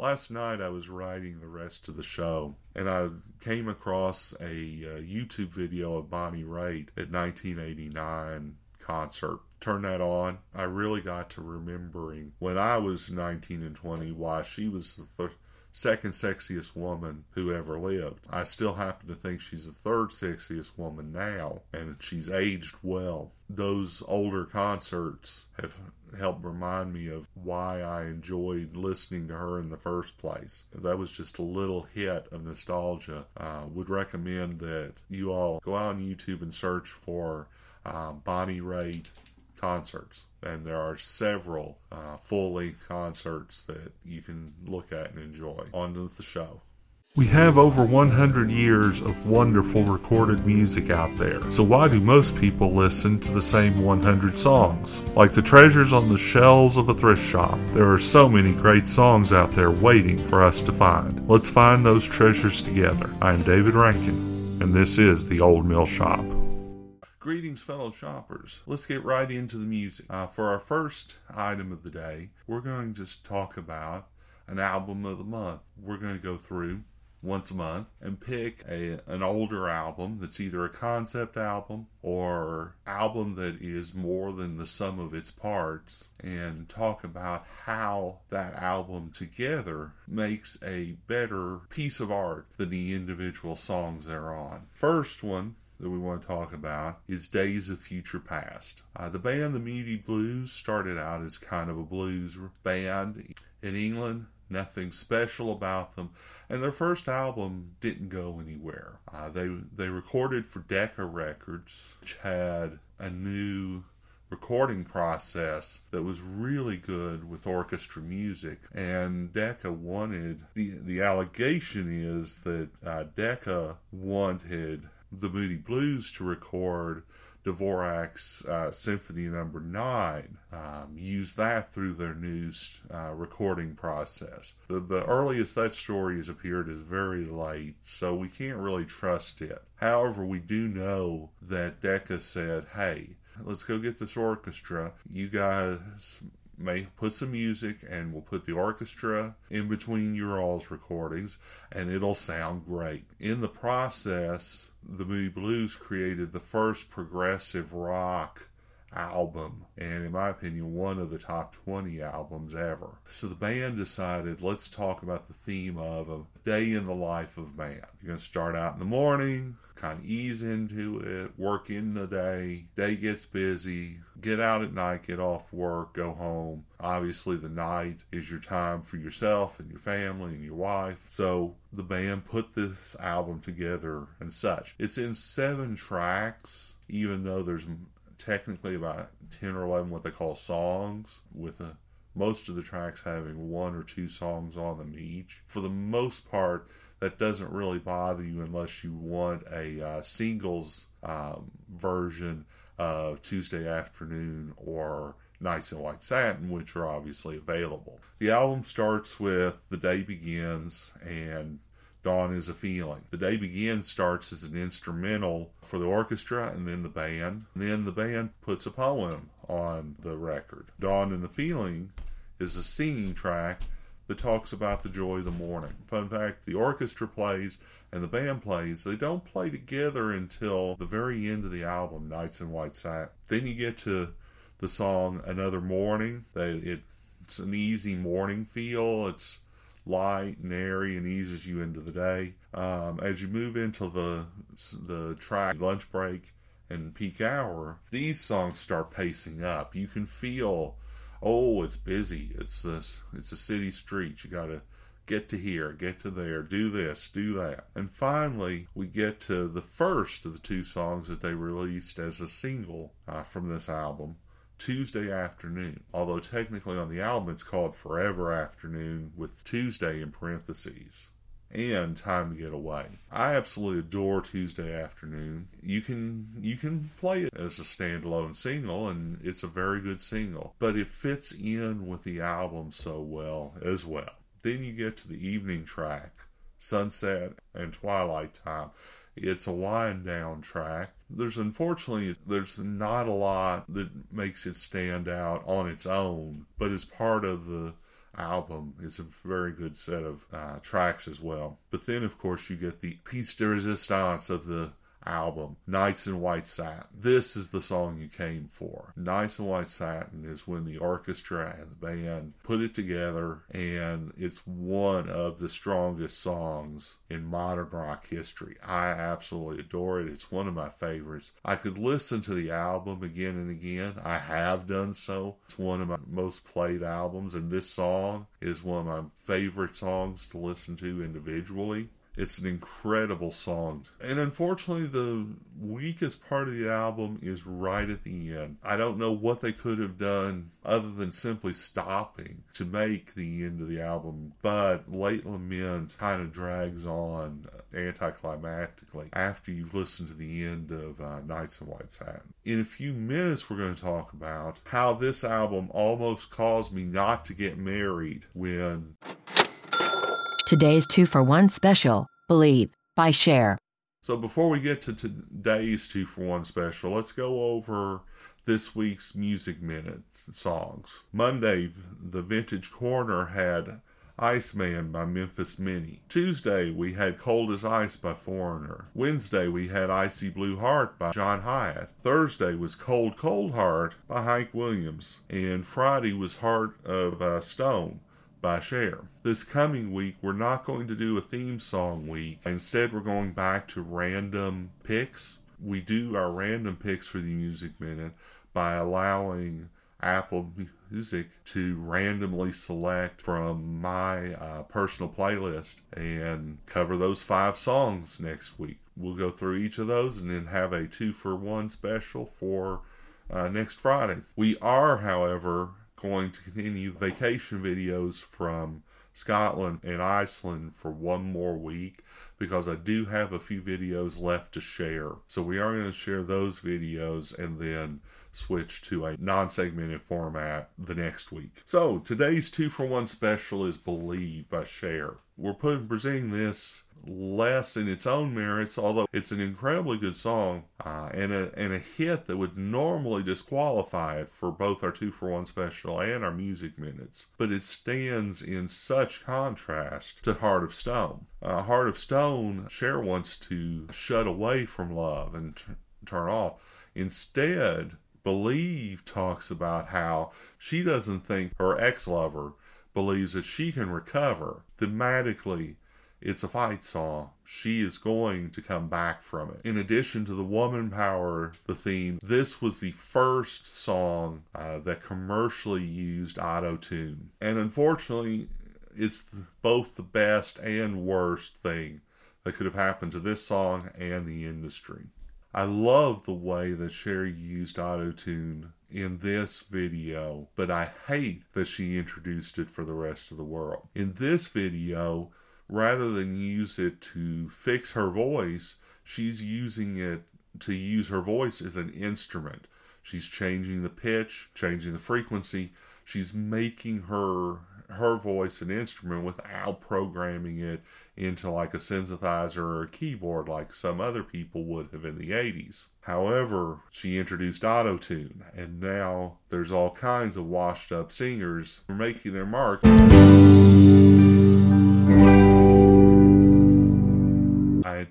Last night I was writing the rest of the show and I came across a uh, YouTube video of Bonnie Raitt at 1989 concert. Turn that on. I really got to remembering when I was 19 and 20 why she was the th- second sexiest woman who ever lived. I still happen to think she's the third sexiest woman now, and she's aged well. Those older concerts have helped remind me of why I enjoyed listening to her in the first place. That was just a little hit of nostalgia. Uh, would recommend that you all go out on YouTube and search for uh, Bonnie Raitt concerts, and there are several uh, full length concerts that you can look at and enjoy. On to the show. We have over 100 years of wonderful recorded music out there, so why do most people listen to the same 100 songs? Like the treasures on the shelves of a thrift shop, there are so many great songs out there waiting for us to find. Let's find those treasures together. I am David Rankin, and this is the Old Mill Shop. Greetings, fellow shoppers. Let's get right into the music. Uh, for our first item of the day, we're going to just talk about an album of the month. We're going to go through once a month and pick a, an older album that's either a concept album or album that is more than the sum of its parts and talk about how that album together makes a better piece of art than the individual songs they're on. First one that we want to talk about is Days of Future Passed. Uh, the band, the Moody Blues, started out as kind of a blues band in England. Nothing special about them, and their first album didn't go anywhere. Uh, they they recorded for Decca Records, which had a new recording process that was really good with orchestra music. And Decca wanted the the allegation is that uh, Decca wanted the Moody Blues to record Dvorak's uh, Symphony Number no. Nine. Um, use that through their new uh, recording process. The, the earliest that story has appeared is very late, so we can't really trust it. However, we do know that Decca said, "Hey, let's go get this orchestra. You guys may put some music and we'll put the orchestra in between your all's recordings and it'll sound great. In the process, the Moody Blues created the first progressive rock album, and in my opinion, one of the top 20 albums ever. So the band decided, let's talk about the theme of a day in the life of man. You're going to start out in the morning, kind of ease into it, work in the day, day gets busy, get out at night, get off work, go home. Obviously, the night is your time for yourself and your family and your wife. So the band put this album together and such. It's in seven tracks, even though there's technically about 10 or 11 what they call songs, with a, most of the tracks having one or two songs on them each. For the most part, that doesn't really bother you unless you want a uh, singles um, version of Tuesday Afternoon or Nights in White Satin, which are obviously available. The album starts with The Day Begins and Dawn is a Feeling. The Day Begins starts as an instrumental for the orchestra and then the band. And then the band puts a poem on the record. Dawn and the Feeling is a singing track that talks about the joy of the morning. Fun fact the orchestra plays and the band plays. They don't play together until the very end of the album, Nights in White Satin. Then you get to the song Another Morning. It's an easy morning feel. It's light and airy and eases you into the day. Um, as you move into the the track lunch break and peak hour, these songs start pacing up. You can feel, oh, it's busy. It's this. It's a city street. You got to get to here, get to there, do this, do that. And finally, we get to the first of the two songs that they released as a single uh, from this album. Tuesday afternoon. Although technically on the album it's called Forever Afternoon with Tuesday in parentheses. And Time to Get Away. I absolutely adore Tuesday Afternoon. You can you can play it as a standalone single and it's a very good single, but it fits in with the album so well as well. Then you get to the evening track, Sunset and Twilight Time. It's a wind down track. There's unfortunately there's not a lot that makes it stand out on its own, but as part of the album is a very good set of uh, tracks as well. But then, of course, you get the piece de resistance of the album, Nights in White Satin. This is the song you came for. Nights in White Satin is when the orchestra and the band put it together, and it's one of the strongest songs in modern rock history. I absolutely adore it. It's one of my favorites. I could listen to the album again and again. I have done so. It's one of my most played albums, and this song is one of my favorite songs to listen to individually. It's an incredible song. And unfortunately, the weakest part of the album is right at the end. I don't know what they could have done other than simply stopping to make the end of the album, but Late Lament kind of drags on anticlimactically after you've listened to the end of uh, Nights in White Satin. In a few minutes, we're going to talk about how this album almost caused me not to get married when Today's two for one special, Believe, by Cher. So before we get to today's two for one special, let's go over this week's Music Minute songs. Monday, the Vintage Corner had Iceman by Memphis Minnie. Tuesday, we had Cold as Ice by Foreigner. Wednesday, we had Icy Blue Heart by John Hiatt. Thursday was Cold Cold Heart by Hank Williams. And Friday was Heart of uh, Stone by Cher. This coming week, we're not going to do a theme song week. Instead, we're going back to random picks. We do our random picks for the Music Minute by allowing Apple Music to randomly select from my uh, personal playlist and cover those five songs next week. We'll go through each of those and then have a two for one special for uh, next Friday. We are, however, going to continue vacation videos from Scotland and Iceland for one more week because I do have a few videos left to share. So we are going to share those videos and then switch to a non segmented format the next week. So today's two for one special is Believe by Cher. We're putting presenting this less in its own merits, although it's an incredibly good song uh, and a and a hit that would normally disqualify it for both our two for one special and our music minutes. But it stands in such contrast to Heart of Stone. Uh, Heart of Stone, Cher wants to shut away from love and t- turn off. Instead, Believe talks about how she doesn't think her ex lover believes that she can recover. Thematically, it's a fight song. She is going to come back from it. In addition to the woman power, the theme, this was the first song uh, that commercially used auto tune. And unfortunately, it's both the best and worst thing that could have happened to this song and the industry. I love the way that Sherry used auto tune in this video, but I hate that she introduced it for the rest of the world. In this video, rather than use it to fix her voice, she's using it to use her voice as an instrument. She's changing the pitch, changing the frequency. She's making her her voice an instrument without programming it into like a synthesizer or a keyboard like some other people would have in the 80s. However, she introduced auto tune, and now there's all kinds of washed up singers making their mark.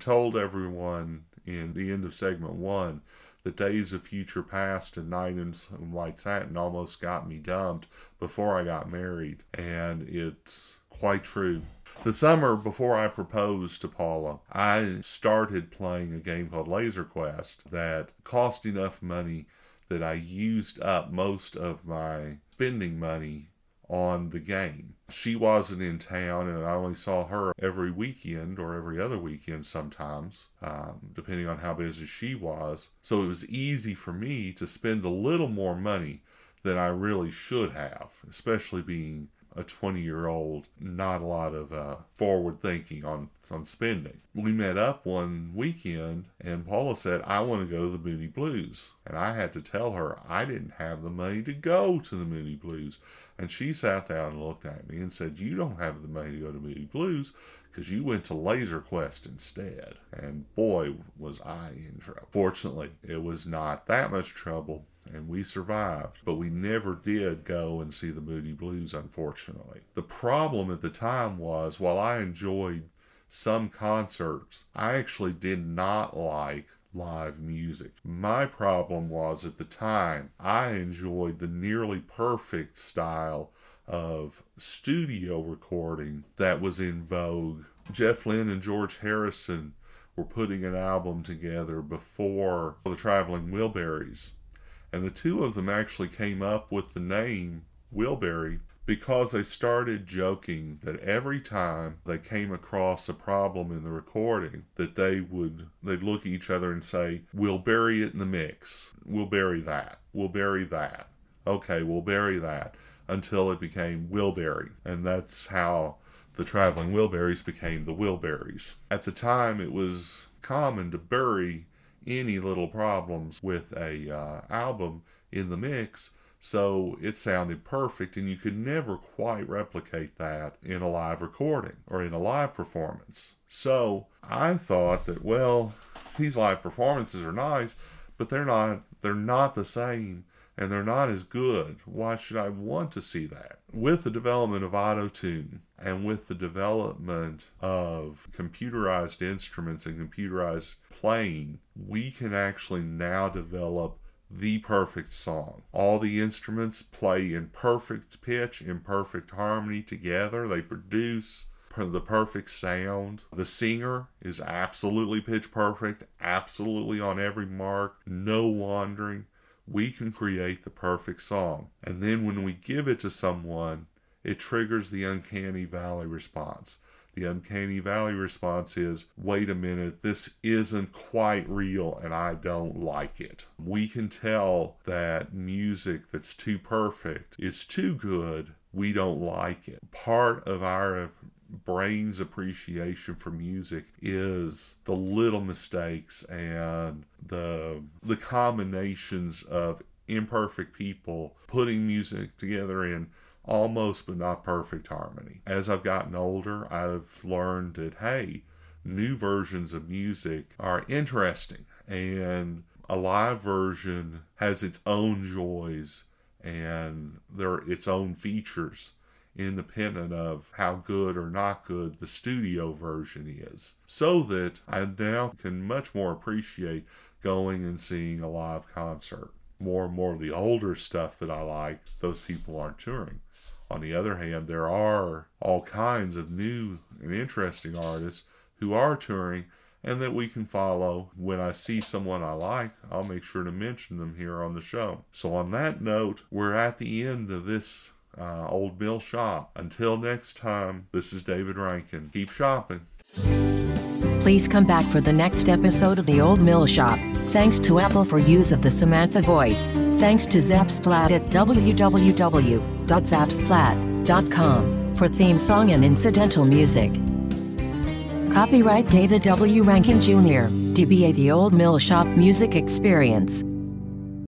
Told everyone in the end of segment one the days of future passed and night in white satin almost got me dumped before I got married, and it's quite true. The summer before I proposed to Paula, I started playing a game called Laser Quest that cost enough money that I used up most of my spending money on the game. She wasn't in town, and I only saw her every weekend or every other weekend sometimes, um, depending on how busy she was. So it was easy for me to spend a little more money than I really should have, especially being a 20 year old, not a lot of uh, forward thinking on, on spending. We met up one weekend and Paula said, I want to go to the Moody Blues. And I had to tell her I didn't have the money to go to the Moody Blues. And she sat down and looked at me and said, You don't have the money to go to Moody Blues because you went to Laser Quest instead. And boy, was I in trouble. Fortunately, it was not that much trouble and we survived. But we never did go and see the Moody Blues, unfortunately. The problem at the time was while I enjoyed some concerts, I actually did not like live music. My problem was at the time, I enjoyed the nearly perfect style of studio recording that was in vogue. Jeff Lynne and George Harrison were putting an album together before the Traveling Wilburys. And the two of them actually came up with the name Wilbury because they started joking that every time they came across a problem in the recording that they would they'd look at each other and say we'll bury it in the mix we'll bury that we'll bury that okay we'll bury that until it became Wilbury. And that's how the Traveling Wilburys became the Wilburys. At the time, it was common to bury any little problems with a uh, album in the mix so it sounded perfect and you could never quite replicate that in a live recording or in a live performance. So i thought that well these live performances are nice but they're not they're not the same and they're not as good. Why should I want to see that? With the development of auto tune and with the development of computerized instruments and computerized playing, we can actually now develop the perfect song. All the instruments play in perfect pitch, in perfect harmony together. They produce the perfect sound. The singer is absolutely pitch perfect, absolutely on every mark, no wandering we can create the perfect song. And then when we give it to someone, it triggers the uncanny valley response. The uncanny valley response is wait a minute, this isn't quite real and I don't like it. We can tell that music that's too perfect is too good, we don't like it. Part of our brain's appreciation for music is the little mistakes and the the combinations of imperfect people putting music together in almost but not perfect harmony. As I've gotten older, I've learned that hey, new versions of music are interesting and a live version has its own joys and there its own features independent of how good or not good the studio version is. So that I now can much more appreciate going and seeing a live concert. More and more of the older stuff that I like, those people aren't touring. On the other hand, there are all kinds of new and interesting artists who are touring and that we can follow. When I see someone I like, I'll make sure to mention them here on the show. So, on that note, we're at the end of this uh, Old Mill Shop. Until next time, this is David Rankin. Keep shopping. Please come back for the next episode of The Old Mill Shop. Thanks to Apple for use of the Samantha voice. Thanks to Zapsplat at www.zapsplat.com for theme song and incidental music. Copyright David W. Rankin Jr., DBA The Old Mill Shop Music Experience.